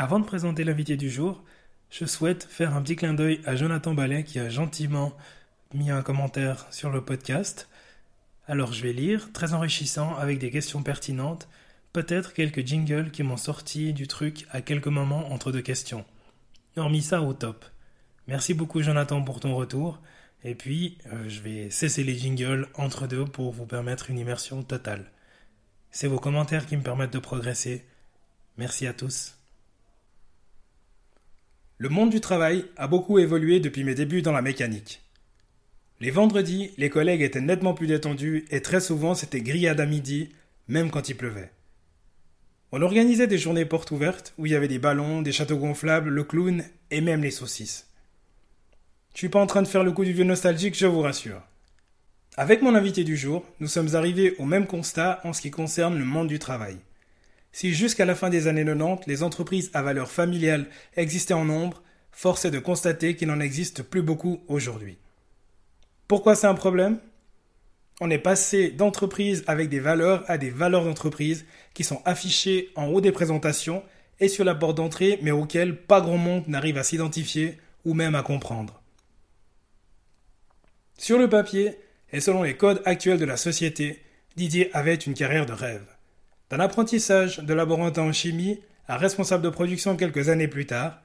Avant de présenter l'invité du jour, je souhaite faire un petit clin d'œil à Jonathan Ballet qui a gentiment mis un commentaire sur le podcast. Alors je vais lire, très enrichissant, avec des questions pertinentes, peut-être quelques jingles qui m'ont sorti du truc à quelques moments entre deux questions. Hormis ça, au top. Merci beaucoup Jonathan pour ton retour, et puis euh, je vais cesser les jingles entre deux pour vous permettre une immersion totale. C'est vos commentaires qui me permettent de progresser. Merci à tous. Le monde du travail a beaucoup évolué depuis mes débuts dans la mécanique. Les vendredis, les collègues étaient nettement plus détendus et très souvent c'était grillade à midi, même quand il pleuvait. On organisait des journées portes ouvertes où il y avait des ballons, des châteaux gonflables, le clown et même les saucisses. Je suis pas en train de faire le coup du vieux nostalgique, je vous rassure. Avec mon invité du jour, nous sommes arrivés au même constat en ce qui concerne le monde du travail. Si jusqu'à la fin des années 90, les entreprises à valeur familiale existaient en nombre, force est de constater qu'il n'en existe plus beaucoup aujourd'hui. Pourquoi c'est un problème? On est passé d'entreprises avec des valeurs à des valeurs d'entreprise qui sont affichées en haut des présentations et sur la porte d'entrée, mais auxquelles pas grand monde n'arrive à s'identifier ou même à comprendre. Sur le papier, et selon les codes actuels de la société, Didier avait une carrière de rêve. D'un apprentissage de laborantin en chimie à responsable de production quelques années plus tard,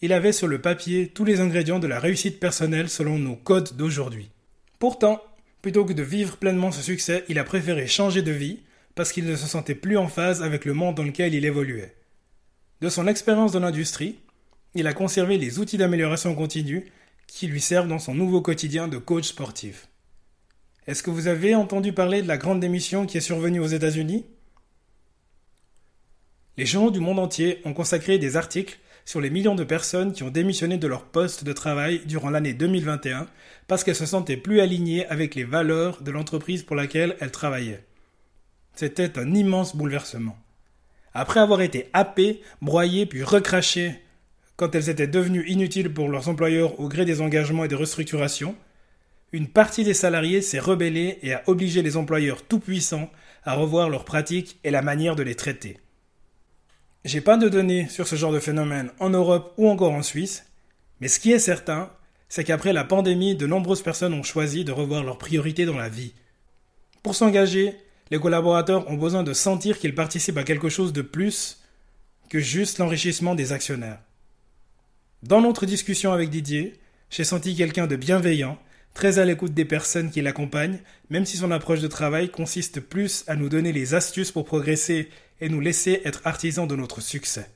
il avait sur le papier tous les ingrédients de la réussite personnelle selon nos codes d'aujourd'hui. Pourtant, plutôt que de vivre pleinement ce succès, il a préféré changer de vie parce qu'il ne se sentait plus en phase avec le monde dans lequel il évoluait. De son expérience dans l'industrie, il a conservé les outils d'amélioration continue qui lui servent dans son nouveau quotidien de coach sportif. Est-ce que vous avez entendu parler de la grande démission qui est survenue aux États-Unis? Les journaux du monde entier ont consacré des articles sur les millions de personnes qui ont démissionné de leur poste de travail durant l'année 2021 parce qu'elles se sentaient plus alignées avec les valeurs de l'entreprise pour laquelle elles travaillaient. C'était un immense bouleversement. Après avoir été happées, broyées puis recrachées quand elles étaient devenues inutiles pour leurs employeurs au gré des engagements et des restructurations, une partie des salariés s'est rebellée et a obligé les employeurs tout-puissants à revoir leurs pratiques et la manière de les traiter. J'ai pas de données sur ce genre de phénomène en Europe ou encore en Suisse, mais ce qui est certain, c'est qu'après la pandémie, de nombreuses personnes ont choisi de revoir leurs priorités dans la vie. Pour s'engager, les collaborateurs ont besoin de sentir qu'ils participent à quelque chose de plus que juste l'enrichissement des actionnaires. Dans notre discussion avec Didier, j'ai senti quelqu'un de bienveillant, très à l'écoute des personnes qui l'accompagnent, même si son approche de travail consiste plus à nous donner les astuces pour progresser et nous laisser être artisans de notre succès.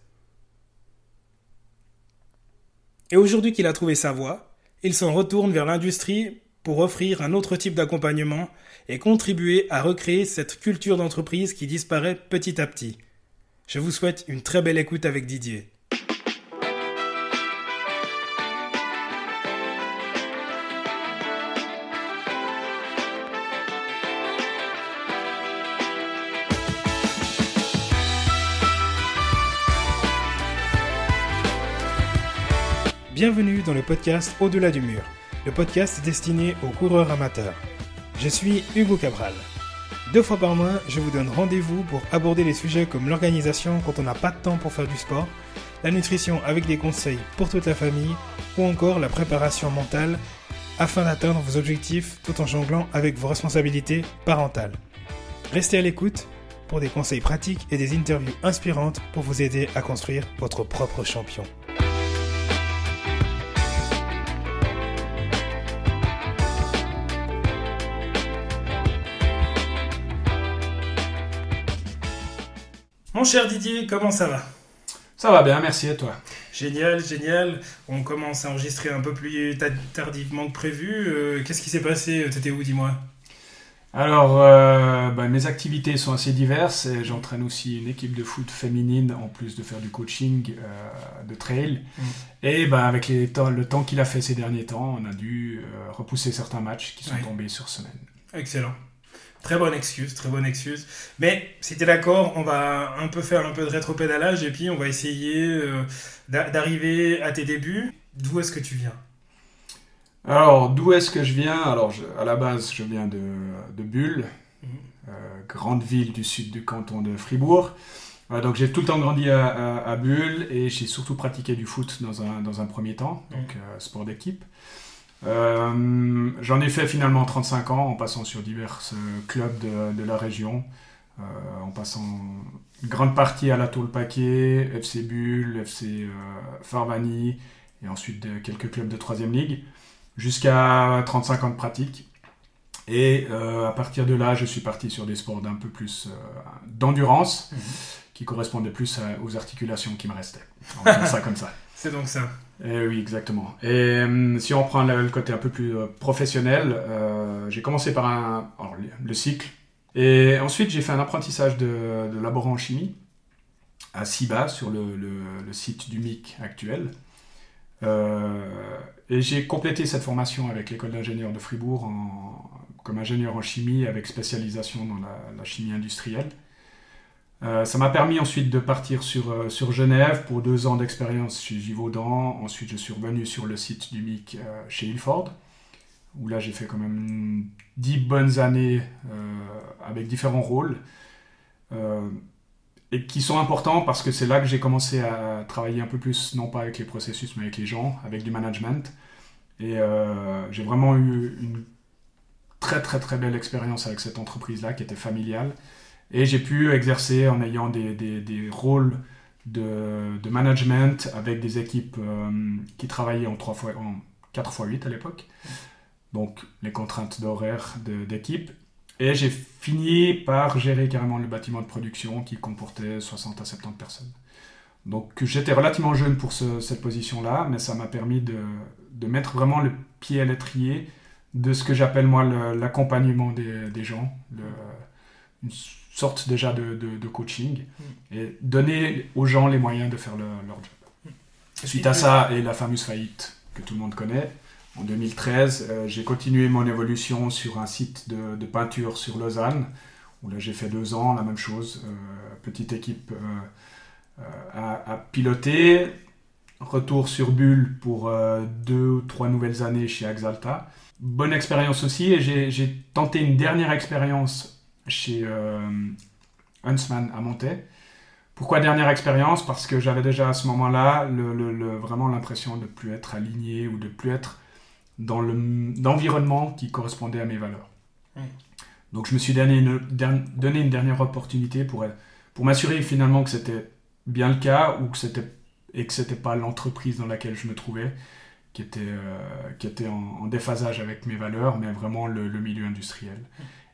Et aujourd'hui qu'il a trouvé sa voie, il s'en retourne vers l'industrie pour offrir un autre type d'accompagnement et contribuer à recréer cette culture d'entreprise qui disparaît petit à petit. Je vous souhaite une très belle écoute avec Didier. Bienvenue dans le podcast Au-delà du mur, le podcast destiné aux coureurs amateurs. Je suis Hugo Cabral. Deux fois par mois, je vous donne rendez-vous pour aborder les sujets comme l'organisation quand on n'a pas de temps pour faire du sport, la nutrition avec des conseils pour toute la famille ou encore la préparation mentale afin d'atteindre vos objectifs tout en jonglant avec vos responsabilités parentales. Restez à l'écoute pour des conseils pratiques et des interviews inspirantes pour vous aider à construire votre propre champion. Mon cher Didier, comment ça va? Ça va bien, merci à toi? Génial, génial. On commence à enregistrer un peu plus tardivement que prévu. Euh, qu'est-ce qui s'est passé? T'étais où, dis-moi? Alors, euh, bah, mes activités sont assez diverses. J'entraîne aussi une équipe de foot féminine en plus de faire du coaching euh, de trail. Mm. Et bah, avec les temps, le temps qu'il a fait ces derniers temps, on a dû repousser certains matchs qui sont tombés sur semaine. Excellent. Très bonne excuse, très bonne excuse. Mais si tu es d'accord, on va un peu faire un peu de rétropédalage et puis on va essayer euh, d'arriver à tes débuts. D'où est-ce que tu viens? Alors, d'où est-ce que je viens? Alors, à la base, je viens de, de Bulle, mhm. euh, grande ville du sud du canton de Fribourg. donc j'ai tout le temps grandi à, Bulle et j'ai surtout pratiqué du foot dans un, dans un premier temps, donc euh, sport d'équipe. Euh, j'en ai fait finalement 35 ans en passant sur divers clubs de, de la région, en passant une grande partie à la Tour Paquet, FC Bulle, FC Farvani et ensuite quelques clubs de 3 ligue, jusqu'à 35 ans de pratique. Et euh, à partir de là, je suis parti sur des sports d'un peu plus euh, d'endurance, mhm. qui correspondaient plus aux articulations qui me restaient. On ça comme ça. C'est donc ça. Et oui, exactement. Et euh, si on prend le, côté un peu plus professionnel, j'ai commencé par le, cycle. Et ensuite, j'ai fait un apprentissage de, laborant en chimie à Ciba, sur le, le site du MIC actuel. et j'ai complété cette formation avec l'école d'ingénieurs de Fribourg en, comme ingénieur en chimie avec spécialisation dans la, chimie industrielle. Euh, ça m'a permis ensuite de partir sur, euh, sur Genève pour deux ans d'expérience chez Givaudan. Ensuite, je suis revenu sur le site du MIC euh, chez Ilford, où là j'ai fait quand même dix bonnes années avec différents rôles, et qui sont importants parce que c'est là que j'ai commencé à travailler un peu plus, non pas avec les processus, mais avec les gens, avec du management. Et j'ai vraiment eu une très très très belle expérience avec cette entreprise-là qui était familiale. Et j'ai pu exercer en ayant des, des, des rôles de, de, management avec des équipes euh, qui travaillaient en, 3 fois, en 4 x 8 à l'époque. Donc les contraintes d'horaire d'équipe. Et j'ai fini par gérer carrément le bâtiment de production qui comportait 60 à 70 personnes. Donc j'étais relativement jeune pour cette position-là, mais ça m'a permis de, de, mettre vraiment le pied à l'étrier de ce que j'appelle moi l'accompagnement des, des, gens, sorte déjà de, de, coaching, mm. et donner aux gens les moyens de faire leur job. Suite à ça, et la fameuse faillite que tout le monde connaît, en 2013, euh, j'ai continué mon évolution sur un site de, peinture sur Lausanne, où là j'ai fait deux ans, la même chose, euh, petite équipe euh, à, à, piloter, retour sur Bulle pour deux ou trois nouvelles années chez Axalta bonne expérience aussi. Et j'ai tenté une dernière expérience chez euh, Huntsman à Montaix. Pourquoi dernière expérience? Parce que j'avais déjà à ce moment-là le, vraiment l'impression de ne plus être aligné ou de plus être dans l'environnement qui correspondait à mes valeurs. Donc je me suis donné une, donné une dernière opportunité pour, pour m'assurer finalement que c'était bien le cas ou que c'était et que c'était pas l'entreprise dans laquelle je me trouvais qui était, euh, qui était en, déphasage avec mes valeurs, mais vraiment le, milieu industriel.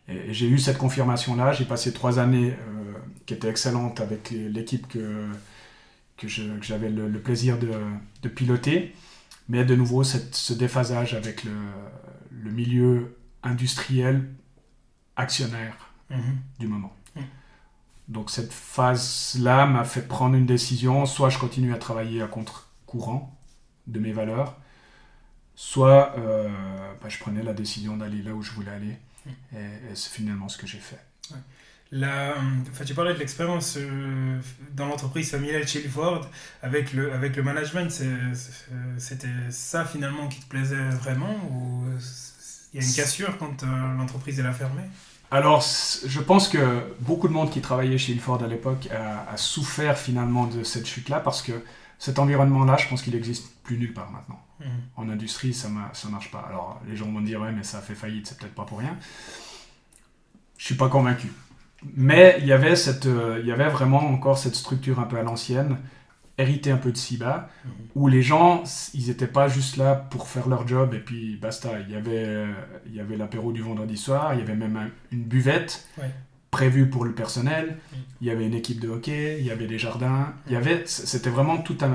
Et, j'ai eu cette confirmation-là. J'ai passé trois années euh, qui étaient excellentes avec l'équipe que, que j'avais le, plaisir de, de, piloter. Mais de nouveau, cette, ce déphasage avec le, le milieu industriel actionnaire mhm. du moment. Mhm. Donc cette phase-là m'a fait prendre une décision, soit je continue à travailler à contre-courant de mes valeurs, soit euh, bah, je prenais la décision d'aller là où je voulais aller. Et, c'est finalement ce que j'ai fait. La, enfin, tu parlais de l'expérience euh, dans l'entreprise familiale chez Ford avec le, avec le management. C'était ça finalement qui te plaisait vraiment ou il y a une cassure quand euh, l'entreprise est fermée alors, je pense que beaucoup de monde qui travaillait chez Ilford à l'époque a, a, souffert finalement de cette chute-là parce que cet environnement-là, je pense qu'il existe plus nulle part maintenant. Mhm. En industrie, ça ne marche pas. Alors, les gens vont dire, ouais, mais ça a fait faillite, c'est peut-être pas pour rien. Je suis pas convaincu. Mais il y avait cette, euh, il y avait vraiment encore cette structure un peu à l'ancienne, héritée un peu de SIBA, mhm. où les gens, ils n'étaient pas juste là pour faire leur job et puis basta. Il y avait, il y avait l'apéro du vendredi soir, il y avait même une buvette prévue pour le personnel. Il y avait une équipe de hockey, il y avait des jardins. Il y avait, c'était vraiment tout un,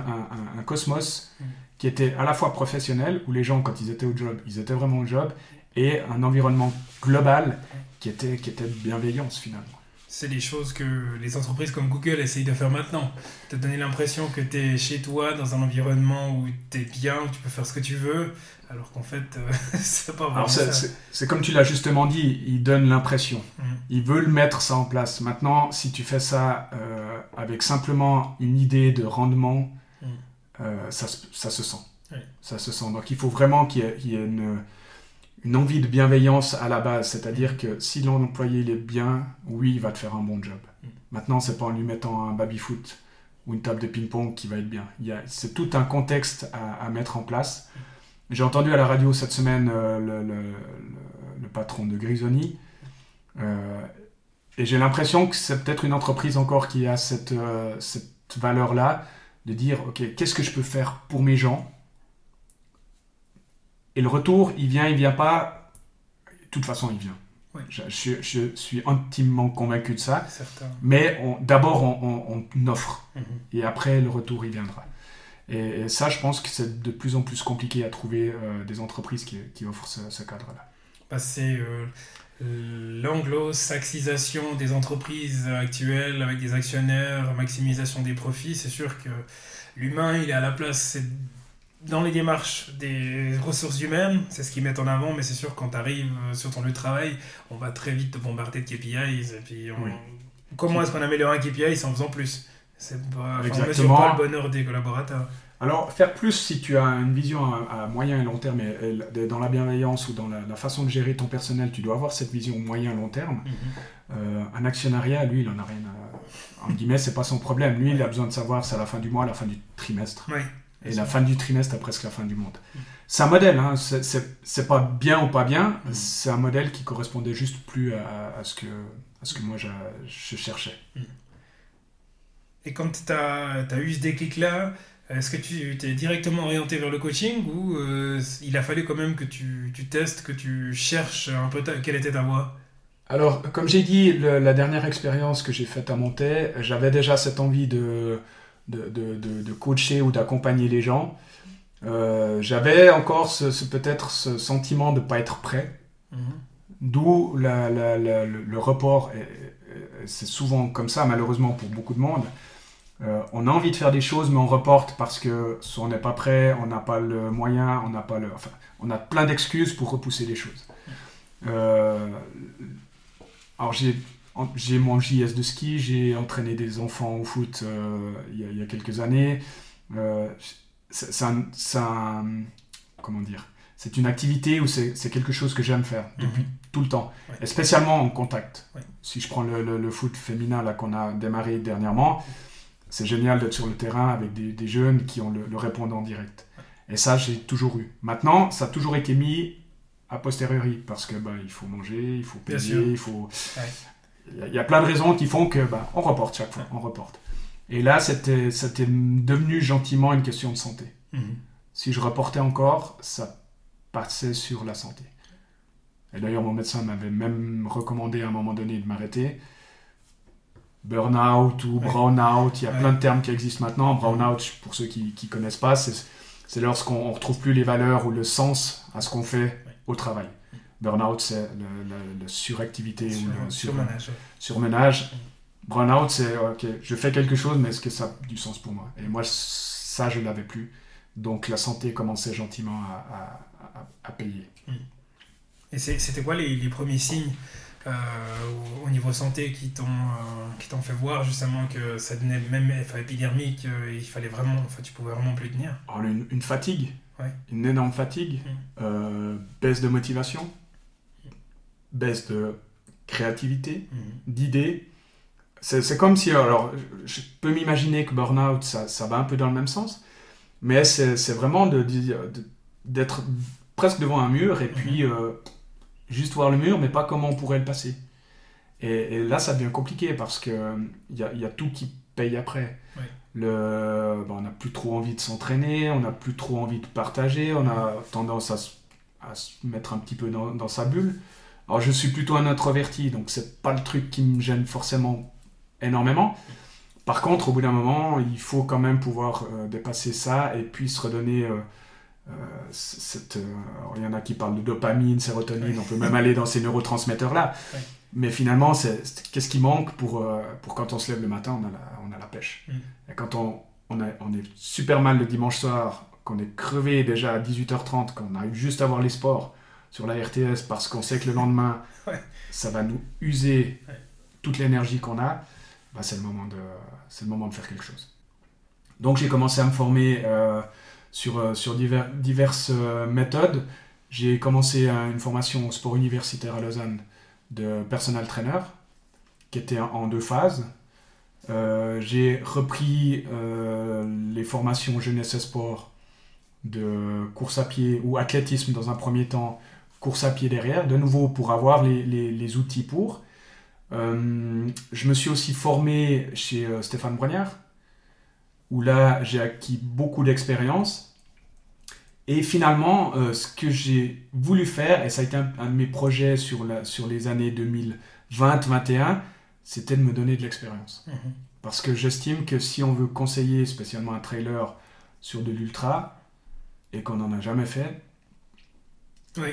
un cosmos qui était à la fois professionnel, où les gens, quand ils étaient au job, ils étaient vraiment au job, et un environnement global qui était, qui était de bienveillance finalement. C'est des choses que les entreprises comme Google essayent de faire maintenant. Te donner l'impression que tu es chez toi, dans un environnement où tu es bien, où tu peux faire ce que tu veux, alors qu'en fait, euh, c'est pas vraiment. C'est comme tu l'as justement dit, ils donnent l'impression. Mm. Ils veulent mettre ça en place. Maintenant, si tu fais ça euh, avec simplement une idée de rendement, euh, ça, ça, se sent. Ça se sent. Donc il faut vraiment qu'il y ait, une, une, envie de bienveillance à la base. C'est-à-dire que si l'employé est bien, oui, il va te faire un bon job. Maintenant, c'est pas en lui mettant un baby-foot ou une table de ping-pong qui va être bien. C'est tout un contexte à, mettre en place. J'ai entendu à la radio cette semaine euh, le, patron de Grisoni. Euh, et j'ai l'impression que c'est peut-être une entreprise encore qui a cette, cette valeur-là, de dire, OK, qu'est-ce que je peux faire pour mes gens? Et le retour, il vient, il vient pas. De toute façon, il vient. Je, suis intimement convaincu de ça. Mais d'abord, on, offre. Mhm. Et après, le retour, il viendra. Et, ça, je pense que c'est de plus en plus compliqué à trouver euh, des entreprises qui, offrent ce, cadre-là. Bah, c'est euh, l'anglo-saxisation des entreprises actuelles avec des actionnaires, maximisation des profits. C'est sûr que l'humain, il est à la place dans les démarches des ressources humaines, c'est ce qu'ils mettent en avant, mais c'est sûr, quand tu arrives sur ton lieu de travail, on va très vite te bombarder de KPIs. Et puis, comment est-ce qu'on améliore un KPI en faisant plus? C'est pas, Exactement. pas le bonheur des collaborateurs. Alors, faire plus si tu as une vision à, moyen et long terme, et, dans la bienveillance ou dans la, façon de gérer ton personnel, tu dois avoir cette vision moyen et long terme. Mhm. Euh, un actionnariat, lui, il en a rien à. En guillemets, c'est pas son problème. Lui, il a besoin de savoir, c'est à la fin du mois, à la fin du trimestre. Et la fin du trimestre est presque la fin du monde. C'est un modèle, hein, c'est pas bien ou pas bien, mm. c'est un modèle qui correspondait juste plus à, ce, que, à ce que moi je, cherchais. Et quand tu as, as, eu ce déclic-là, est-ce que tu t'es directement orienté vers le coaching ou euh, il a fallu quand même que tu, tu, testes, que tu cherches un peu quelle était ta voie? Alors, comme j'ai dit, la dernière expérience que j'ai faite à Montaix, j'avais déjà cette envie de, de, de, de, coacher ou d'accompagner les gens. Euh, j'avais encore ce, peut-être ce sentiment de ne pas être prêt. Mhm. D'où la, la, le, report. C'est souvent comme ça, malheureusement, pour beaucoup de monde. Euh, on a envie de faire des choses, mais on reporte parce que soit on n'est pas prêt, on n'a pas le moyen, on n'a pas le, enfin, on a plein d'excuses pour repousser les choses. Euh, alors j'ai j'ai mon JS de ski, j'ai entraîné des enfants au foot euh, il, y a, quelques années. C'est un, comment dire C'est une activité où c'est quelque chose que j'aime faire mhm. depuis tout le temps, et spécialement en contact. Si je prends le, foot féminin là qu'on a démarré dernièrement, c'est génial d'être sur le terrain avec des, jeunes qui ont le, répondant direct. Et ça, j'ai toujours eu. Maintenant, ça a toujours été mis a posteriori parce que bah, il faut manger, il faut payer, il faut il y, a plein de raisons qui font que bah, on reporte chaque fois, on reporte. Et là, c'était devenu gentiment une question de santé. Mhm. Si je reportais encore, ça passait sur la santé. Et d'ailleurs, mon médecin m'avait même recommandé à un moment donné de m'arrêter. Burnout ou brownout, il y a plein de termes qui existent maintenant. Brownout, pour ceux qui ne connaissent pas, c'est lorsqu'on ne retrouve plus les valeurs ou le sens à ce qu'on fait au travail. Burnout, c'est la suractivité ou le surmenage. surmenage. Burnout, c'est ok, je fais quelque chose, mais est-ce que ça a du sens pour moi? Et moi, ça, je ne l'avais plus. Donc la santé commençait gentiment à, payer. Hmm. Et c'était quoi les, premiers signes au, niveau santé qui t'ont euh, fait voir justement que ça devenait même épidermique, euh, il fallait vraiment, enfin tu pouvais vraiment plus tenir une, fatigue, une énorme fatigue, hmm. baisse de motivation, baisse de créativité, mhm. d'idées. C'est comme si, alors, je peux m'imaginer que burn-out, ça, ça, va un peu dans le même sens, mais c'est vraiment d'être de, presque devant un mur et puis mhm. euh, juste voir le mur, mais pas comment on pourrait le passer. Et, là, ça devient compliqué parce qu'il y a, y a tout qui paye après. Le, on n'a plus trop envie de s'entraîner, on n'a plus trop envie de partager, on a tendance à, à se mettre un petit peu dans, dans sa bulle. Alors je suis plutôt un introverti, donc c'est pas le truc qui me gêne forcément énormément. Par contre, au bout d'un moment, il faut quand même pouvoir euh, dépasser ça et puis se redonner euh, euh, cette. il y en a qui parlent de dopamine, sérotonine, on peut même aller dans ces neurotransmetteurs-là. Mais finalement, c'est qu'est-ce qui manque pour, pour quand on se lève le matin, on a la, on a la pêche. Mm. Et quand on, on, on, est super mal le dimanche soir, qu'on est crevé déjà à 18h30, qu'on arrive juste à voir les sports, sur la RTS parce qu'on sait que le lendemain, ça va nous user toute l'énergie qu'on a, bah, c'est le, moment de, le moment de faire quelque chose. Donc j'ai commencé à me former euh, sur, euh, sur divers, diverses euh, méthodes. J'ai commencé une formation au sport universitaire à Lausanne de personal trainer. qui était en deux phases. j'ai repris les formations jeunesse et sport de course à pied ou athlétisme dans un premier temps, course à pied derrière, de nouveau pour avoir les, les, outils pour. Euh, je me suis aussi formé chez euh, Stéphane Brognard, où là j'ai acquis beaucoup d'expérience. Et finalement, euh, ce que j'ai voulu faire, et ça a été un, de mes projets sur, la, sur les années 2020-2021, c'était de me donner de l'expérience. Mhm. Parce que j'estime que si on veut conseiller spécialement un trailer sur de l'ultra, et qu'on n'en a jamais fait, oui.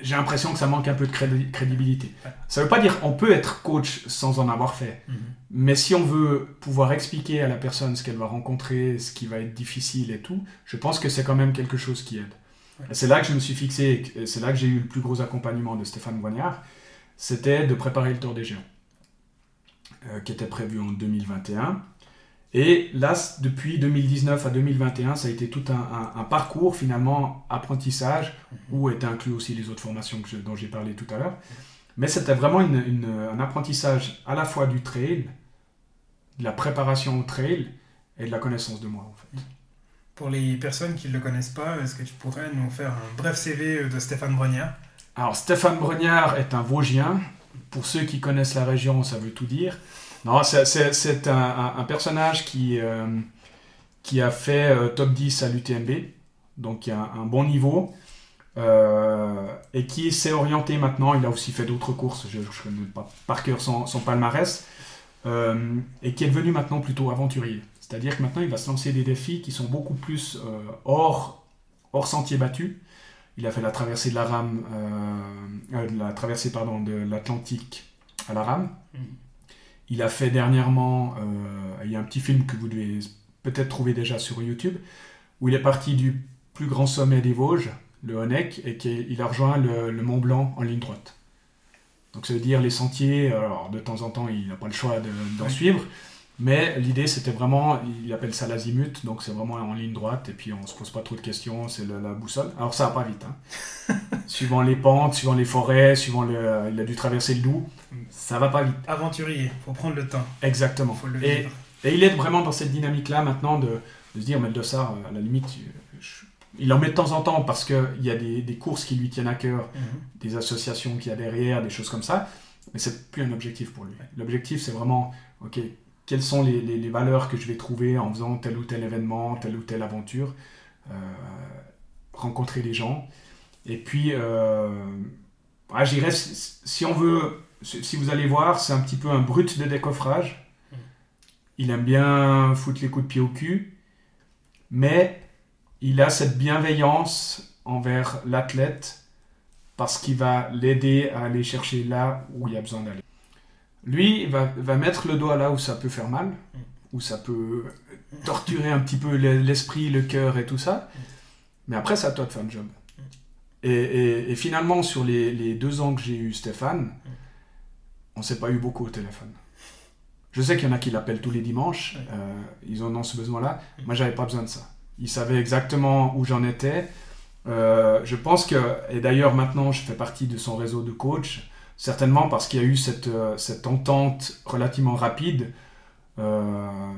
J'ai l'impression que ça manque un peu de crédibilité. Ça ne veut pas dire qu'on peut être coach sans en avoir fait, mhm. mais si on veut pouvoir expliquer à la personne ce qu'elle va rencontrer, ce qui va être difficile et tout, je pense que c'est quand même quelque chose qui aide. C'est là que je me suis fixé, c'est là que j'ai eu le plus gros accompagnement de Stéphane Boignard, c'était de préparer le Tour des Géants, euh, qui était prévu en 2021. Et là, depuis 2019 à 2021, ça a été tout un, parcours finalement apprentissage où étaient inclus aussi les autres formations que dont j'ai parlé tout à l'heure. Mais c'était vraiment un apprentissage à la fois du trail, de la préparation au trail et de la connaissance de moi en fait. Pour les personnes qui ne le connaissent pas, est-ce que tu pourrais nous faire un bref CV de Stéphane Brognard? Alors Stéphane Brognard est un Vosgien. Pour ceux qui connaissent la région, ça veut tout dire. Non, c'est un, personnage qui, euh, a fait euh, top 10 à l'UTMB, donc qui a un, bon niveau, euh, et qui s'est orienté maintenant, il a aussi fait d'autres courses, je ne connais pas par cœur son, palmarès, et qui est devenu maintenant plutôt aventurier. C'est-à-dire que maintenant il va se lancer des défis qui sont beaucoup plus hors, sentier battu. Il a fait la traversée de la rame, la traversée de l'Atlantique à la rame. Mm. Il a fait dernièrement, euh, il y a un petit film que vous devez peut-être trouver déjà sur YouTube, où il est parti du plus grand sommet des Vosges, le Honeck, et qu'il a rejoint le, Mont Blanc en ligne droite. Donc ça veut dire les sentiers, alors de temps en temps il n'a pas le choix d'en suivre, mais l'idée c'était vraiment, il appelle ça l'azimut, donc c'est vraiment en ligne droite, et puis on se pose pas trop de questions, c'est la, boussole. Alors ça va pas vite, hein. suivant les pentes, suivant les forêts, suivant le, il a dû traverser le Doubs, ça va pas vite. Aventurier, faut prendre le temps. Exactement. Faut le et, et, il est vraiment dans cette dynamique-là maintenant de, de, se dire, mais de ça, à la limite, il en met de temps en temps parce qu'il y a des, des, courses qui lui tiennent à cœur, mhm. des associations qu'il y a derrière, des choses comme ça, mais c'est plus un objectif pour lui. L'objectif, c'est vraiment, ok, quelles sont les, les, valeurs que je vais trouver en faisant tel ou tel événement, telle ou telle aventure, euh, rencontrer des gens. Et puis, euh, si on veut si vous allez voir, c'est un petit peu un brut de décoffrage. Il aime bien foutre les coups de pied au cul, mais il a cette bienveillance envers l'athlète parce qu'il va l'aider à aller chercher là où il a besoin d'aller. Lui, il va, va, mettre le doigt là où ça peut faire mal, où ça peut torturer un petit peu l'esprit, le cœur et tout ça. Mais après, c'est à toi de faire le job. Et, finalement, sur les, les, deux ans que j'ai eu Stéphane, on s'est pas eu beaucoup au téléphone. Je sais qu'il y en a qui l'appellent tous les dimanches, euh, ils en ont ce besoin-là. Moi, j'avais pas besoin de ça. Ils savaient exactement où j'en étais. Euh, je pense que, et d'ailleurs maintenant, je fais partie de son réseau de coach, certainement parce qu'il y a eu cette, euh, cette entente relativement rapide.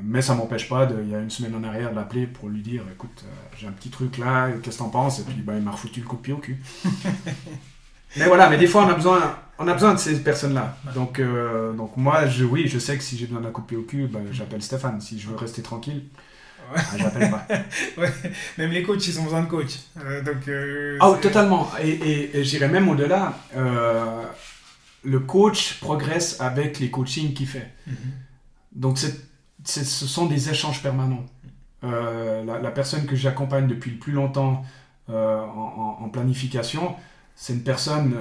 mais ça m'empêche pas, de, il y a une semaine en arrière, de l'appeler pour lui dire écoute, j'ai un petit truc là, qu'est-ce que t'en penses? Et puis bah, il m'a refoutu le coup de pied au cul. mais voilà, mais des fois on a besoin, on a besoin de ces personnes-là. Donc, euh, donc moi, je, oui, je sais que si j'ai besoin d'un coup de pied au cul, ben, j'appelle Stéphane. Si je veux rester tranquille, ouais. Ben, j'appelle pas. Même les coachs, ils ont besoin de coach. Euh, donc, euh, ah, totalement. Et, et, j'irais même au-delà. Le coach progresse avec les coachings qu'il fait. Mhm. Donc, ce sont des échanges permanents. La, personne que j'accompagne depuis le plus longtemps en, en, planification, c'est une personne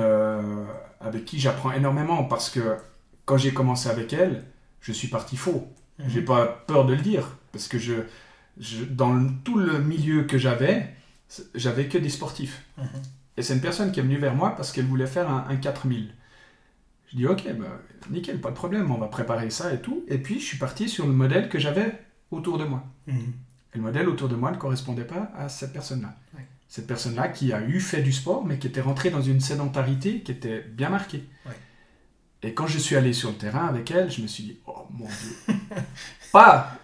avec qui j'apprends énormément parce que quand j'ai commencé avec elle, je suis parti faux. Je mhm. J'ai pas peur de le dire parce que je, dans tout le milieu que j'avais, j'avais que des sportifs. Mhm. Et c'est une personne qui est venue vers moi parce qu'elle voulait faire un, 4000. Je dis ok, bah, nickel, pas de problème, on va préparer ça et tout. Et puis je suis parti sur le modèle que j'avais autour de moi. Mhm. Et le modèle autour de moi ne correspondait pas à cette personne-là cette personne-là qui a eu fait du sport, mais qui était rentrée dans une sédentarité qui était bien marquée. Et quand je suis allé sur le terrain avec elle, je me suis dit, oh mon Dieu, pas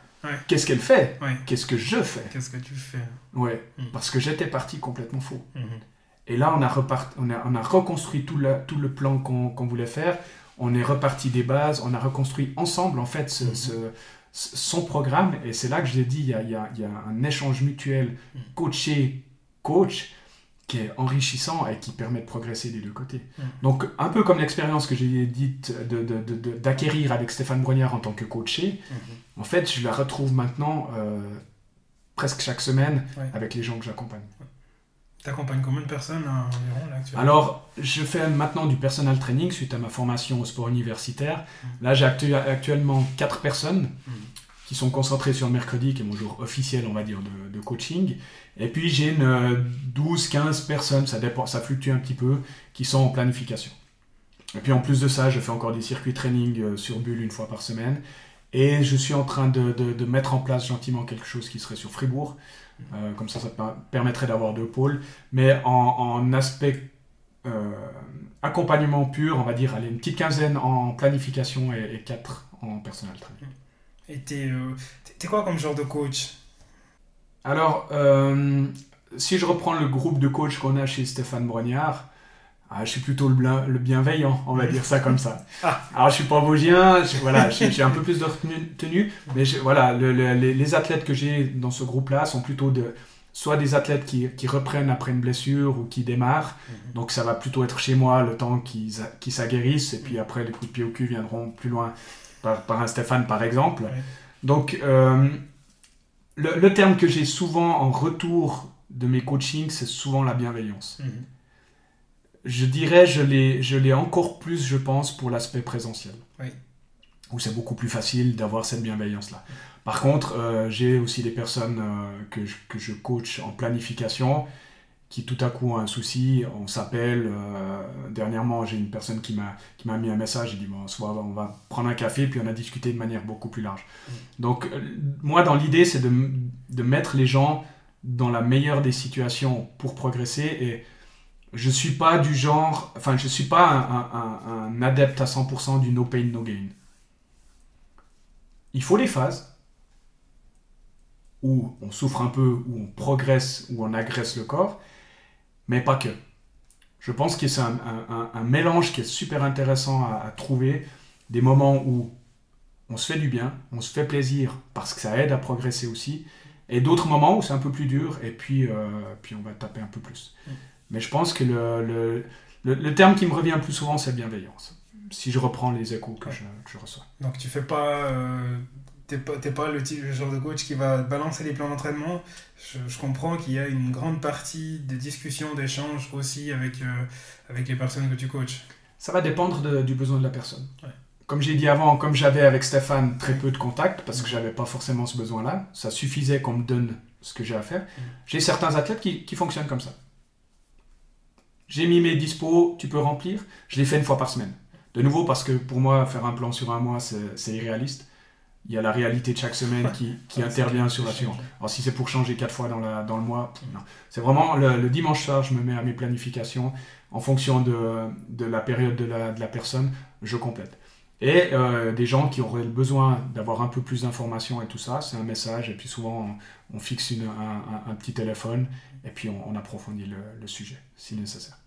qu'est-ce qu'elle fait, qu'est-ce que je fais? Qu'est-ce que tu fais? Ouais, mm. parce que j'étais parti complètement faux. Mm-hmm. Et là, on a, repart... on a, on a reconstruit tout le, tout le plan qu'on voulait faire. On est reparti des bases, on a reconstruit ensemble, en fait, ce, mm-hmm. son programme. Et c'est là que je l'ai dit, il y a, y, a, y a, un échange mutuel mm. coaché-coach qui est enrichissant et qui permet de progresser des deux côtés. Mm. Donc, un peu comme l'expérience que j'ai dite d'acquérir avec Stéphane Brognard en tant que coaché, mm-hmm. en fait, je la retrouve maintenant euh, presque chaque semaine avec les gens que j'accompagne. Tu accompagnes combien de personnes environ là, actuellement Alors, je fais maintenant du personal training suite à ma formation au sport universitaire. Mm. Là, j'ai actuellement 4 personnes mm. qui sont concentrées sur le mercredi, qui est mon jour officiel, on va dire, de, de coaching. Et puis j'ai une 12-15 euh, personnes, ça, dépend, ça fluctue un petit peu, qui sont en planification. Et puis en plus de ça, je fais encore des circuits training euh, sur Bulle une fois par semaine. Et je suis en train de, de, mettre en place gentiment quelque chose qui serait sur Fribourg. Euh, comme ça, ça permettrait d'avoir deux pôles. Mais en, aspect accompagnement pur, on va dire, allez, une petite quinzaine en planification et, et quatre en personnel training. Et t'es quoi comme genre de coach? Alors, euh, si je reprends le groupe de coach qu'on a chez Stéphane Brognard, ah, je suis plutôt le, bienveillant, on va dire ça comme ça. Ah. Alors, je suis pas vosgien, voilà, j'ai un peu plus de tenue, mais voilà, les, athlètes que j'ai dans ce groupe-là sont plutôt de, soit des athlètes qui, reprennent après une blessure ou qui démarrent. Mhm. Donc, ça va plutôt être chez moi le temps qu'ils s'aguerrissent, et puis après, les coups de pied au cul viendront plus loin par, un Stéphane, par exemple. Donc, euh, le, terme que j'ai souvent en retour de mes coachings, c'est souvent la bienveillance. Mhm. Je dirais, je l'ai, je l'ai encore plus, je pense, pour l'aspect présentiel. Où c'est beaucoup plus facile d'avoir cette bienveillance-là. Par contre, euh, j'ai aussi des personnes euh, que, je, que, je, coach en planification qui tout à coup ont un souci, on s'appelle. Euh, dernièrement, j'ai une personne qui m'a, qui m'a mis un message, il dit bon, soit on va prendre un café, puis on a discuté de manière beaucoup plus large. Donc, moi, dans l'idée, c'est de, de, mettre les gens dans la meilleure des situations pour progresser. Et je suis pas du genre, enfin, je suis pas un, adepte à 100% du no pain, no gain. Il faut les phases où on souffre un peu, où on progresse, où on agresse le corps mais pas que. Je pense que c'est un, mélange qui est super intéressant à, trouver, des moments où on se fait du bien, on se fait plaisir parce que ça aide à progresser aussi, et d'autres moments où c'est un peu plus dur et puis, euh, puis on va taper un peu plus. Mais je pense que le, le, terme qui me revient le plus souvent, c'est bienveillance. Si je reprends les échos que, je, reçois. Donc tu fais pas euh, t'es pas, pas le, type, genre de coach qui va balancer les plans d'entraînement. Je, comprends qu'il y a une grande partie de discussion, d'échange aussi avec, euh, avec les personnes que tu coaches. Ça va dépendre du besoin de la personne. Comme j'ai dit avant, comme j'avais avec Stéphane très peu de contact, parce que j'avais pas forcément ce besoin-là, ça suffisait qu'on me donne ce que j'ai à faire. J'ai certains athlètes qui, qui fonctionnent comme ça. J'ai mis mes dispos, tu peux remplir, je les fais une fois par semaine. De nouveau, parce que pour moi, faire un plan sur un mois, c'est irréaliste il y a la réalité de chaque semaine qui, qui intervient sur la suivante. Alors si c'est pour changer quatre fois dans, la, dans le mois, non. C'est vraiment le, dimanche soir, je me mets à mes planifications en fonction de, de la période de la, de la, personne, je complète. Et euh, des gens qui auraient besoin d'avoir un peu plus d'informations et tout ça, c'est un message, et puis souvent on, fixe un, petit téléphone, et puis on, approfondit le, sujet, si nécessaire.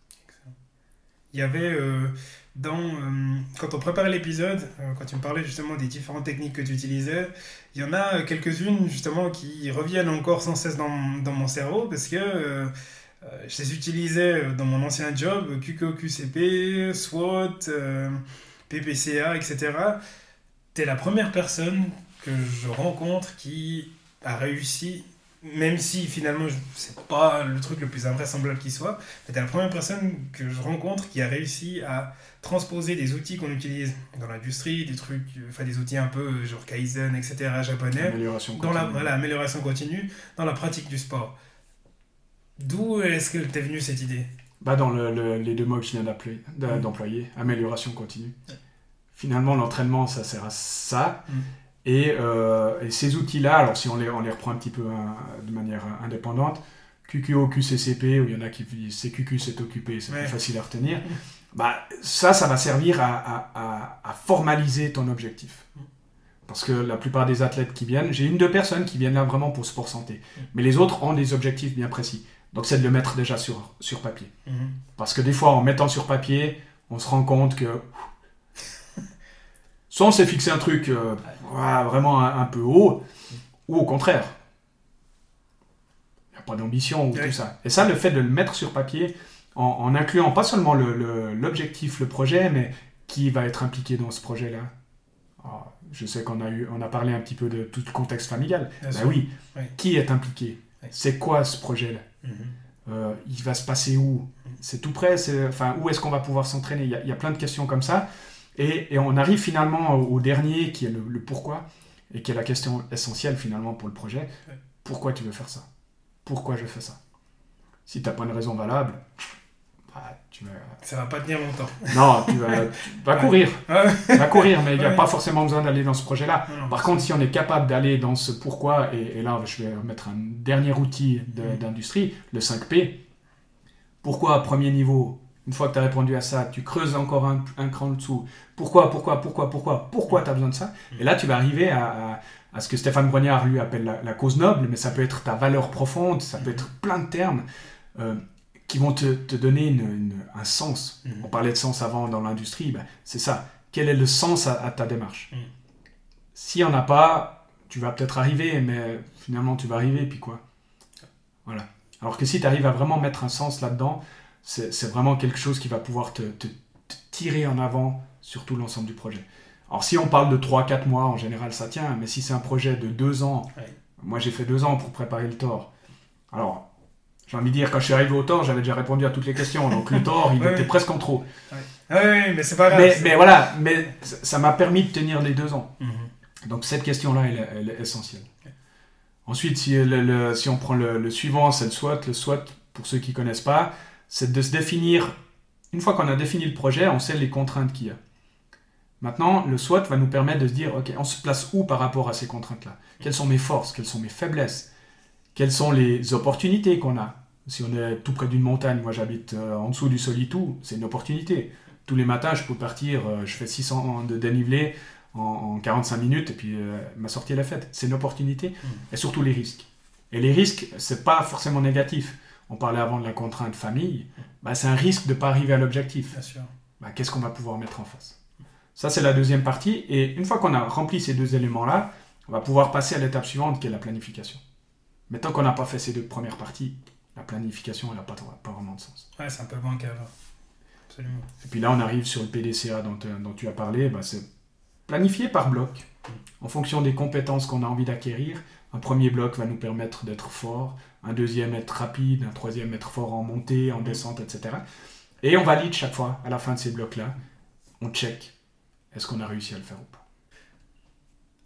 Il y avait... Euh, dans, euh, quand on préparait l'épisode, quand tu me parlais justement des différentes techniques que tu utilisais, il y en a quelques-unes justement qui reviennent encore sans cesse dans, dans mon cerveau parce que je les utilisais dans mon ancien job, QQ, QCP, SWOT, PPCA, etc. Tu es la première personne que je rencontre qui a réussi même si finalement c'est pas le truc le plus invraisemblable qui soit, c'est la première personne que je rencontre qui a réussi à transposer des outils qu'on utilise dans l'industrie, des trucs, enfin des outils un peu genre Kaizen, etc. japonais, amélioration dans la voilà, amélioration continue dans la pratique du sport. D'où est-ce que t'es venue cette idée? Bah Dans le, les deux mots que je viens d'employer, amélioration continue. Finalement, l'entraînement, ça sert à ça. Mm. Et, euh, et, ces outils-là, alors si on les, on les reprend un petit peu hein, de manière indépendante, QQO, QCCP, où il y en a qui disent c'est QQ, c'est occupé, c'est plus facile à retenir. Bah, ça, ça va servir à, à, formaliser ton objectif. Parce que la plupart des athlètes qui viennent, j'ai une, deux personnes qui viennent là vraiment pour sport santé. Mais les autres ont des objectifs bien précis. Donc c'est de le mettre déjà sur, sur papier. Mhm. Parce que des fois, en mettant sur papier, on se rend compte que soit on s'est fixé un truc euh, vraiment un, peu haut, ou au contraire, il n'y a pas d'ambition ou tout ça. Et ça, le fait de le mettre sur papier, en, incluant pas seulement l'objectif, le, projet, mais qui va être impliqué dans ce projet-là. Ah, je sais qu'on a, eu, on a parlé un petit peu de tout le contexte familial. Ben oui. qui est impliqué? C'est quoi ce projet-là? Euh, Il va se passer où? C'est tout près enfin, Où est-ce qu'on va pouvoir s'entraîner? Il, y, a plein de questions comme ça. Et, on arrive finalement au, dernier, qui est le, pourquoi, et qui est la question essentielle finalement pour le projet. Pourquoi tu veux faire ça? Pourquoi je fais ça? Si tu n'as pas une raison valable, ah, tu Ça va pas tenir longtemps. Non, tu vas, courir. tu vas courir, mais il n'y a pas forcément besoin d'aller dans ce projet-là. Par contre, si on est capable d'aller dans ce pourquoi, et, là, je vais mettre un dernier outil mm. d'industrie, le 5P. Pourquoi, premier niveau, une fois que tu as répondu à ça, tu creuses encore un, cran en dessous? Pourquoi, pourquoi, pourquoi, pourquoi, pourquoi tu as besoin de ça? Mm. Et là, tu vas arriver à, ce que Stéphane Brognard, lui, appelle la, cause noble, mais ça peut être ta valeur profonde, ça peut mm. être plein de termes. Euh, qui vont te, te donner un sens. Mhm. On parlait de sens avant dans l'industrie, ben, c'est ça. Quel est le sens à, ta démarche mhm. S'il n'y en a pas, tu vas peut-être arriver, mais finalement tu vas arriver, puis quoi? Voilà. Alors que si tu arrives à vraiment mettre un sens là-dedans, c'est vraiment quelque chose qui va pouvoir te, te, tirer en avant sur tout l'ensemble du projet. Alors si on parle de 3-4 mois, en général ça tient, mais si c'est un projet de 2 ans, moi j'ai fait 2 ans pour préparer le tort. Alors j'ai envie de dire, quand je suis arrivé au tort, j'avais déjà répondu à toutes les questions. Donc le tort, il était presque en trop. Oui, mais c'est pas grave. Mais, voilà, mais ça m'a permis de tenir les deux ans. Mhm. Donc cette question-là, elle, est essentielle. Ensuite, si, si, on prend le, suivant, c'est le SWOT. Le SWOT, pour ceux qui ne connaissent pas, c'est de se définir. Une fois qu'on a défini le projet, on sait les contraintes qu'il y a. Maintenant, le SWOT va nous permettre de se dire, OK, on se place où par rapport à ces contraintes-là? Quelles sont mes forces? Quelles sont mes faiblesses? Quelles sont les opportunités qu'on a? Si on est tout près d'une montagne, moi j'habite euh, en dessous du Solitou, c'est une opportunité. Tous les matins, je peux partir, euh, je fais 600 de dénivelé en, 45 minutes et puis euh, ma sortie est la fête. C'est une opportunité mm. et surtout les risques. Et les risques, c'est pas forcément négatif. On parlait avant de la contrainte famille, mm. bah, c'est un risque de ne pas arriver à l'objectif. Bah, Qu'est-ce qu'on va pouvoir mettre en face? Ça, c'est la deuxième partie. Et une fois qu'on a rempli ces deux éléments-là, on va pouvoir passer à l'étape suivante qui est la planification. Mais tant qu'on n'a pas fait ces deux premières parties, la planification, elle n'a pas, pas, vraiment de sens. Ouais, c'est un peu bancal. Absolument. Et puis là, on arrive sur le PDCA dont, euh, dont tu as parlé. Bah, c'est planifié par bloc, en fonction des compétences qu'on a envie d'acquérir. Un premier bloc va nous permettre d'être fort, un deuxième être rapide, un troisième être fort en montée, en descente, etc. Et on valide chaque fois, à la fin de ces blocs-là, on check est-ce qu'on a réussi à le faire ou pas.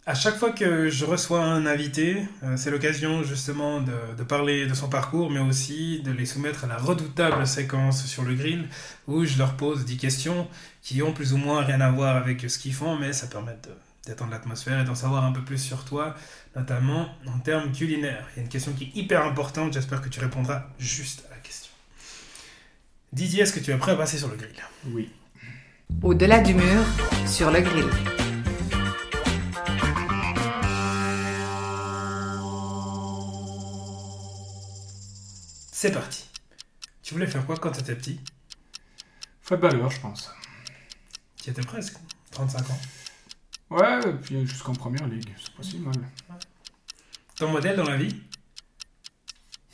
À chaque fois que je reçois un invité, euh, c'est l'occasion justement de, parler de son parcours, mais aussi de les soumettre à la redoutable séquence sur le grill, où je leur pose 10 questions qui ont plus ou moins rien à voir avec ce qu'ils font, mais ça permet détendre l'atmosphère et d'en savoir un peu plus sur toi, notamment en termes culinaires. Il y a une question qui est hyper importante, j'espère que tu répondras juste à la question. Didier, est-ce que tu es prêt à passer sur le grill? Oui. Au-delà du mur, sur le grill. C'est parti. Tu voulais faire quoi quand tu étais petit? Footballeur, je pense. Tu étais presque. 35 ans. Ouais, et puis jusqu'en première ligue, c'est pas si mal. Ton modèle dans la vie?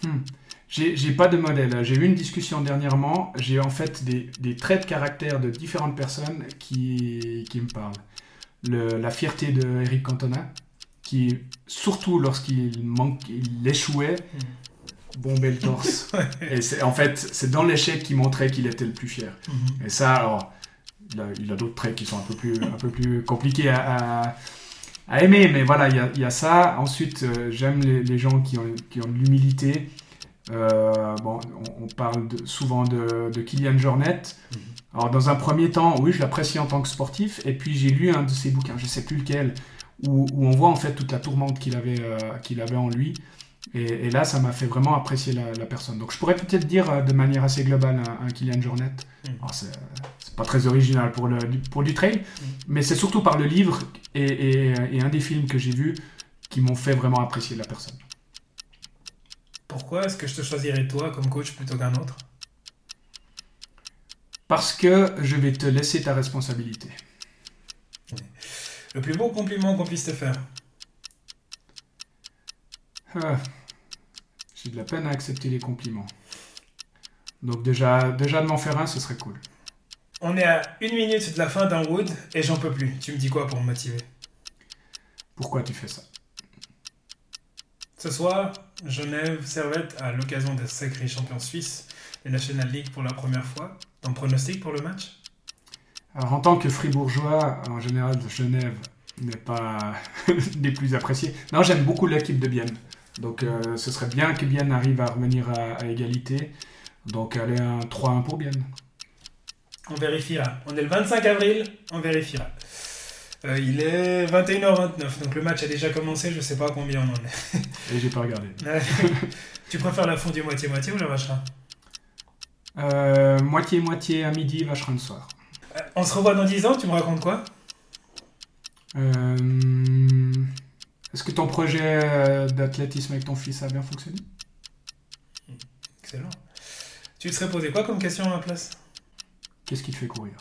Hmm. J'ai pas de modèle. J'ai eu une discussion dernièrement. J'ai en fait des, traits de caractère de différentes personnes qui, qui me parlent. Le, la fierté de Eric Cantona, qui, surtout lorsqu'il il échouait, hmm bomber le torse. et c'est, en fait, c'est dans l'échec qu'il montrait qu'il était le plus fier. Mhm. Et ça, alors, il a, d'autres traits qui sont un peu plus, un peu plus compliqués à, à, aimer, mais voilà, il y a, il y a ça. Ensuite, euh, j'aime les, gens qui ont, qui ont de l'humilité. Euh, bon, on, parle souvent de, de, Kylian Jornet. Mhm. Alors, dans un premier temps, oui, je l'apprécie en tant que sportif. Et puis, j'ai lu un de ses bouquins, je sais plus lequel, où, où on voit en fait toute la tourmente qu'il avait, euh, qu'il avait en lui. Et, là, ça m'a fait vraiment apprécier la, personne. Donc je pourrais peut-être dire euh, de manière assez globale un, Kylian Jornet. Mm. C'est pas très original pour, le, pour du trail, mm. mais c'est surtout par le livre et, un des films que j'ai vus qui m'ont fait vraiment apprécier la personne. Pourquoi est-ce que je te choisirais toi comme coach plutôt qu'un autre? Parce que je vais te laisser ta responsabilité. Le plus beau compliment qu'on puisse te faire? Ah. J'ai de la peine à accepter les compliments. Donc déjà, déjà de m'en faire un, ce serait cool. On est à une minute de la fin d'un Wood et j'en peux plus. Tu me dis quoi pour me motiver? Pourquoi tu fais ça? Ce soir, Genève Servette à l'occasion des sacrés champions suisses des National League pour la première fois. Ton pronostic pour le match? Alors en tant que fribourgeois, en général, Genève n'est pas des plus appréciés. Non, j'aime beaucoup l'équipe de Bienne. Donc euh, ce serait bien que Bienne arrive à revenir à, égalité. Donc aller un 3-1 pour Bienne. On vérifiera. On est le 25 avril, on vérifiera. Euh, il est 21h29, donc le match a déjà commencé, je sais pas combien on en est. Et j'ai pas regardé. tu préfères la fondue moitié-moitié ou la vacherin euh, Moitié-moitié à midi, vacherin le soir. on se revoit dans 10 ans, tu me racontes quoi? Est-ce que ton projet euh, d'athlétisme avec ton fils a bien fonctionné? Excellent. Tu te serais posé quoi comme question à ma place? Qu'est-ce qui te fait courir?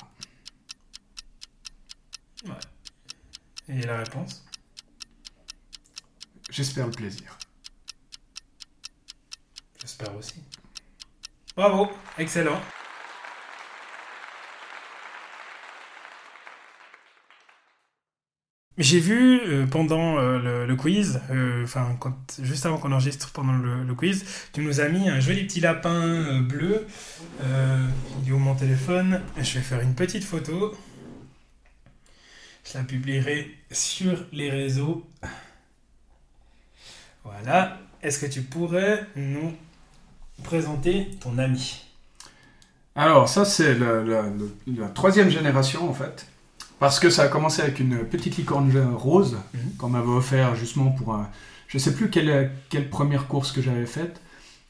Ouais. Et la réponse? J'espère le plaisir. J'espère aussi. Bravo, excellent. J'ai vu euh, pendant euh, le, quiz, euh, enfin juste avant qu'on enregistre pendant le, quiz, tu nous as mis un joli petit lapin bleu. il est où mon téléphone? Je vais faire une petite photo. Je la publierai sur les réseaux. Voilà. Est-ce que tu pourrais nous présenter ton ami? Alors ça c'est la troisième génération en fait. Parce que ça a commencé avec une petite licorne rose mhm. qu'on m'avait offert justement pour un... Je sais plus quelle, quelle première course que j'avais faite,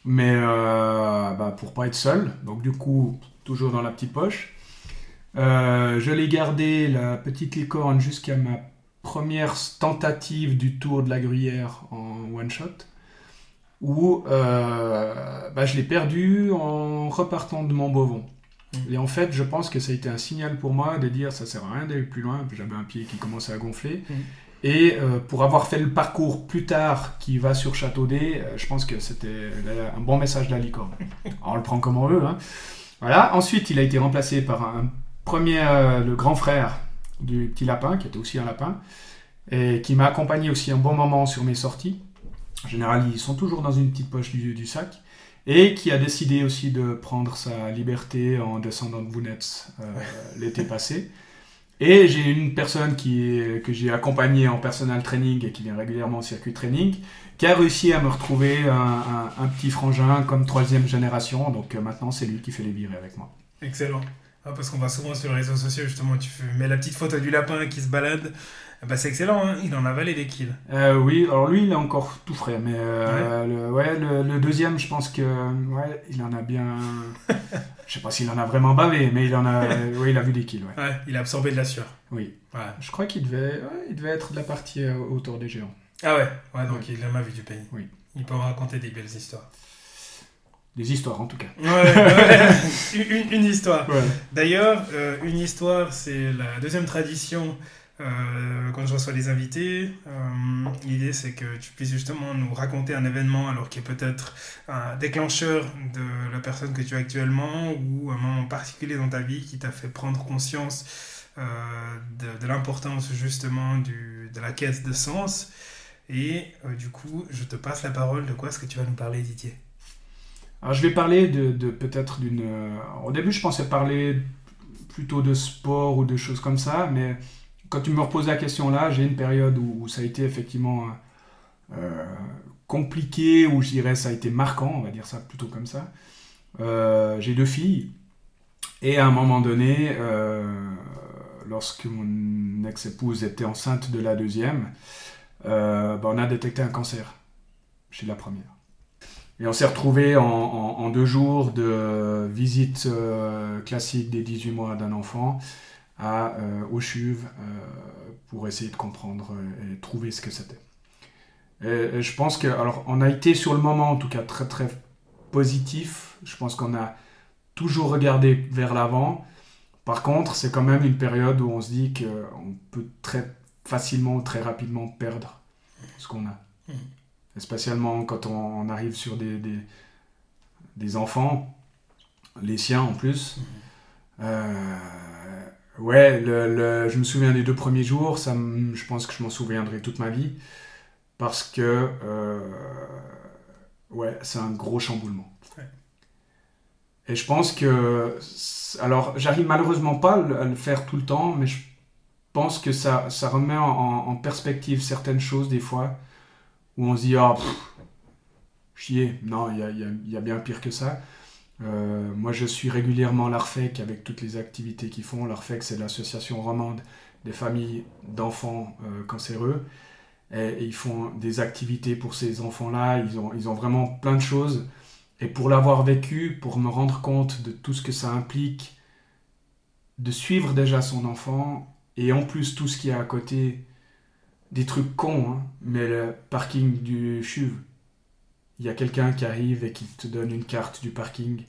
mais euh, bah, pour pas être seul. Donc du coup, toujours dans la petite poche. Euh, je l'ai gardé, la petite licorne, jusqu'à ma première tentative du tour de la gruyère en one-shot, où euh, bah, je l'ai perdu en repartant de Montbovon. Et en fait, je pense que ça a été un signal pour moi de dire ça sert à rien d'aller plus loin. J'avais un pied qui commençait à gonfler. Mm. Et euh, pour avoir fait le parcours plus tard qui va sur Château D, euh, je pense que c'était un bon message de la licorne. on le prend comme on veut. Hein. Voilà. Ensuite, il a été remplacé par un premier, euh, le grand frère du petit lapin, qui était aussi un lapin, et qui m'a accompagné aussi un bon moment sur mes sorties. En général, ils sont toujours dans une petite poche du, du sac et qui a décidé aussi de prendre sa liberté en descendant de Vounetz euh, l'été passé. Et j'ai une personne qui que j'ai accompagnée en personal training et qui vient régulièrement au circuit training, qui a réussi à me retrouver un, petit frangin comme troisième génération. Donc euh, maintenant, c'est lui qui fait les virées avec moi. Excellent. Ah, parce qu'on va souvent sur les réseaux sociaux, justement, tu mets la petite photo du lapin qui se balade. Bah, c'est excellent, hein il en a valé des kills. Euh, oui, alors lui, il est encore tout frais, mais euh, Le, ouais, le, deuxième, je pense que ouais, il en a bien. je sais pas s'il en a vraiment bavé, mais il en a, oui, il a vu des kills. Ouais. ouais il a absorbé de la sueur. Oui. Je crois qu'il devait, il devait être de la partie euh, autour des géants. Ah ouais, ouais, donc il en a vu du pays. Oui. Il peut raconter des belles histoires. Des histoires en tout cas. une, une, histoire. D'ailleurs, une histoire, c'est la deuxième tradition euh, quand je reçois les invités, euh, l'idée c'est que tu puisses justement nous raconter un événement alors qui est peut-être un déclencheur de la personne que tu es actuellement ou un moment particulier dans ta vie qui t'a fait prendre conscience euh, de, l'importance justement de la quête de sens. Et du coup, je te passe la parole. De quoi est-ce que tu vas nous parler, Didier? Alors, je vais parler de peut-être d'une. Au début, je pensais parler plutôt de sport ou de choses comme ça, mais quand tu me reposes la question là, j'ai une période où, ça a été effectivement euh, compliqué, où je dirais ça a été marquant, on va dire ça plutôt comme ça. Euh, j'ai deux filles, et à un moment donné, euh, lorsque mon ex-épouse était enceinte de la deuxième, bah, on a détecté un cancer. chez la première. Et on s'est retrouvé en, deux jours de visite euh, classique des 18 mois d'un enfant à, euh, au CHUV pour essayer de comprendre et trouver ce que c'était. Et, je pense que, alors, on a été sur le moment, en tout cas, très très positif. Je pense qu'on a toujours regardé vers l'avant. Par contre, c'est quand même une période où on se dit qu'on peut très facilement, très rapidement perdre ce qu'on a. Mmh. spécialement quand on, arrive sur des, des, enfants, les siens en plus. Mmh. Euh, ouais, le, je me souviens des deux premiers jours, ça je pense que je m'en souviendrai toute ma vie, parce que euh, ouais, c'est un gros chamboulement. Et je pense que, alors j'arrive malheureusement pas à le faire tout le temps, mais je pense que ça, ça remet en, perspective certaines choses des fois, où on se dit, ah, chier, non, il y a, y a, bien pire que ça. Euh, moi, je suis régulièrement l'ARFEC avec toutes les activités qu'ils font. L'ARFEC, c'est l'association romande des familles d'enfants euh, cancéreux. Et, ils font des activités pour ces enfants-là. Ils ont, ils ont vraiment plein de choses. Et pour l'avoir vécu, pour me rendre compte de tout ce que ça implique, de suivre déjà son enfant, et en plus tout ce qu'il y a à côté, des trucs cons, hein, mais le parking du CHUV, il y a quelqu'un qui arrive et qui te donne une carte du parking.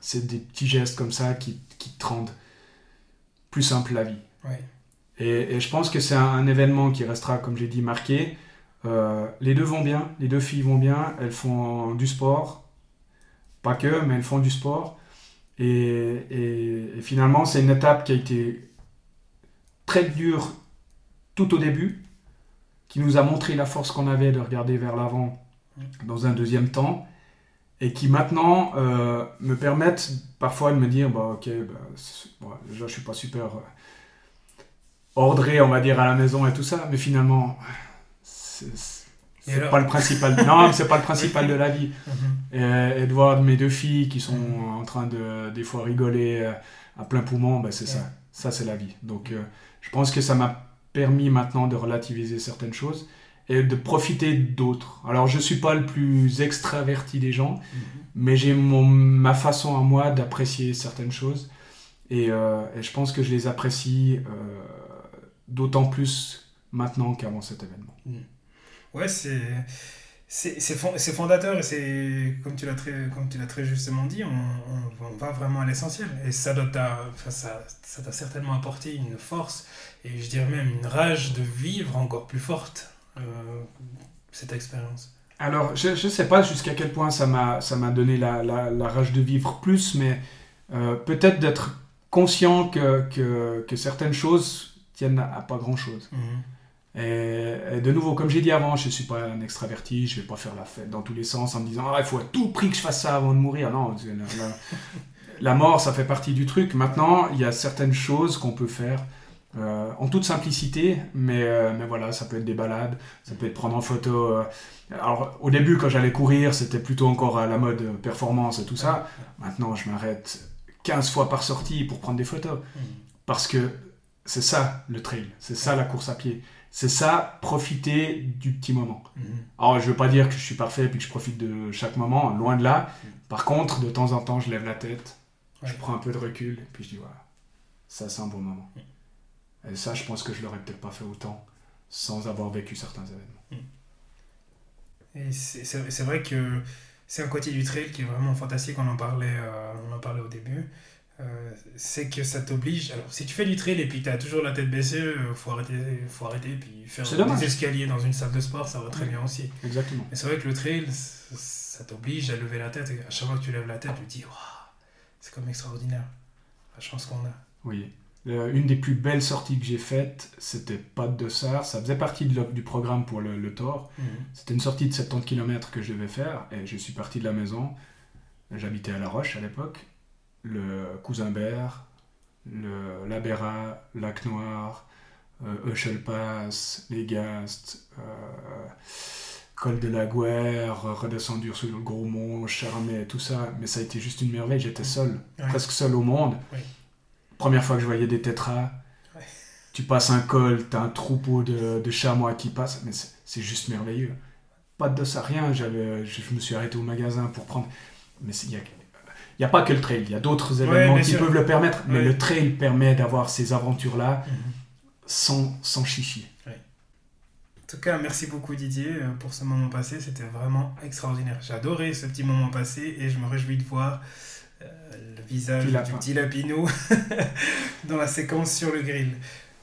C'est des petits gestes comme ça qui, qui te rendent plus simple la vie. Et, je pense que c'est un, événement qui restera, comme j'ai dit, marqué. Euh, les deux vont bien, les deux filles vont bien, elles font du sport, pas que, mais elles font du sport. Et, finalement, c'est une étape qui a été très dure tout au début, qui nous a montré la force qu'on avait de regarder vers l'avant dans un deuxième temps, et qui maintenant euh, me permettent parfois de me dire, bah, ok, bah, déjà je suis pas super euh, ordré, on va dire, à la maison et tout ça, mais finalement, c'est pas le principal. non, c'est pas le principal de la vie. Mhm. et, de voir mes deux filles qui sont en train de des fois rigoler euh, à plein poumon, ben c'est ça. Ça c'est la vie. Donc euh, je pense que ça m'a permis maintenant de relativiser certaines choses et de profiter d'autres. Alors je suis pas le plus extraverti des gens, mhm. mais j'ai ma façon à moi d'apprécier certaines choses et, euh, et, je pense que je les apprécie d'autant plus maintenant qu'avant cet événement. Ouais, c'est c'est fondateur et c'est comme tu l'as très comme tu l'as très justement dit on, on, va vraiment à l'essentiel et ça doit ça ça t'a certainement apporté une force et je dirais même une rage de vivre encore plus forte euh, cette expérience alors je ne sais pas jusqu'à quel point ça m'a donné la, la, la, rage de vivre plus mais euh, peut-être d'être conscient que, que, que, certaines choses tiennent à, pas grand chose mhm. Et, de nouveau, comme j'ai dit avant, je ne suis pas un extraverti, je ne vais pas faire la fête dans tous les sens en me disant ah, il faut à tout prix que je fasse ça avant de mourir. Non, la, mort, ça fait partie du truc. Maintenant, il y a certaines choses qu'on peut faire euh, en toute simplicité, mais, euh, mais voilà, ça peut être des balades, ça peut être prendre en photo. Euh. alors, au début, quand j'allais courir, c'était plutôt encore à la mode performance et tout ça. Maintenant, je m'arrête 15 fois par sortie pour prendre des photos. Mmh. Parce que c'est ça le trail, c'est ça la course à pied c'est ça, profiter du petit moment. Mhm. Alors, je veux pas dire que je suis parfait et que je profite de chaque moment, loin de là. Mhm. Par contre, de temps en temps, je lève la tête, je prends un peu de recul, et puis je dis, voilà, ça, c'est un bon moment. Et ça, je pense que je l'aurais peut-être pas fait autant sans avoir vécu certains événements. Et c'est vrai que c'est un côté du trail qui est vraiment fantastique, on en parlait, euh, on en parlait au début. Euh, c'est que ça t'oblige. Alors, si tu fais du trail et puis que tu as toujours la tête baissée, euh, faut arrêter, faut arrêter. Puis faire des escaliers dans une salle de sport, ça va très bien aussi. Exactement. Mais c'est vrai que le trail, ça t'oblige à lever la tête. Et à chaque fois que tu lèves la tête, tu te dis, c'est comme extraordinaire. La chance qu'on a. Oui. Euh, une des plus belles sorties que j'ai faites, c'était pas de Dossard. Ça faisait partie de, du programme pour le, le Thor. Mhm. C'était une sortie de 70 km que je devais faire. Et je suis parti de la maison. J'habitais à La Roche à l'époque le Cousinbert, le Labera, Lac Noir, euh, Pass, Les Gastes, euh, Col de la Guerre, redescendu sur le Gros Mont, Charmé, tout ça. Mais ça a été juste une merveille. J'étais seul, presque seul au monde. Première fois que je voyais des tétras. Tu passes un col, tu as un troupeau de, de chamois qui passent, mais c'est juste merveilleux. pas de ça, rien. J'avais, je, je me suis arrêté au magasin pour prendre. Mais il y a, n'y a pas que le trail, il y a d'autres événements qui sûr. peuvent le permettre, mais Ouais. le trail permet d'avoir ces aventures-là sans, sans chichi. En tout cas, merci beaucoup Didier euh, pour ce moment passé. C'était vraiment extraordinaire. J'ai adoré ce petit moment passé et je me réjouis de voir euh, le visage du petit lapinou dans la séquence sur le grill.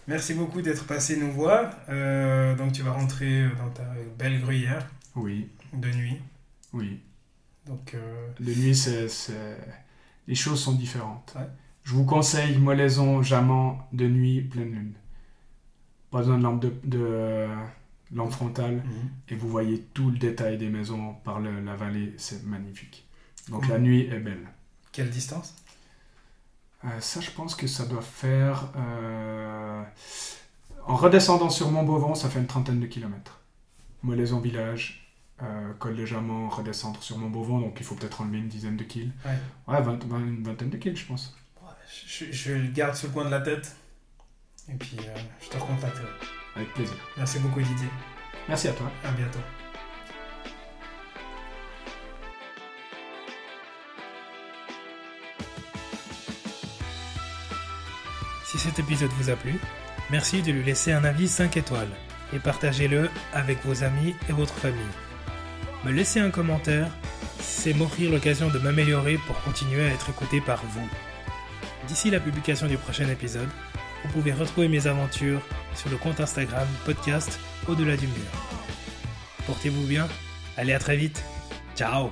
Merci beaucoup d'être passé nous voir. Euh, donc tu vas rentrer dans ta belle gruyère Oui, de nuit. oui. Donc euh, De nuit, c'est, c'est- les choses sont différentes. Ouais. Je vous conseille molaison, jamant, de nuit, pleine lune. Pas besoin de lampe, de, de lampe frontale. Et vous voyez tout le détail des maisons par le- la vallée, c'est magnifique. Donc Cool. la nuit est belle. Quelle distance Euh, ça, je pense que ça doit faire... euh, En redescendant sur Mont-Beauvant, ça fait une trentaine de kilomètres. Molaison village, euh, col de redescendre sur Mont-Beauvant, donc il faut peut-être enlever une dizaine de kills. Ouais. Une vingtaine de kills, je pense. je, je- je le garde sur le coin de la tête. Et puis euh, je te recontacterai. Avec plaisir. Merci beaucoup Didier. Merci à toi. À bientôt. Si cet épisode vous a plu, merci de lui laisser un avis 5 étoiles et partagez-le avec vos amis et votre famille. Me laisser un commentaire, c'est m'offrir l'occasion de m'améliorer pour continuer à être écouté par vous. D'ici la publication du prochain épisode, vous pouvez retrouver mes aventures sur le compte Instagram podcast Au-delà du mur. Portez-vous bien, allez à très vite, ciao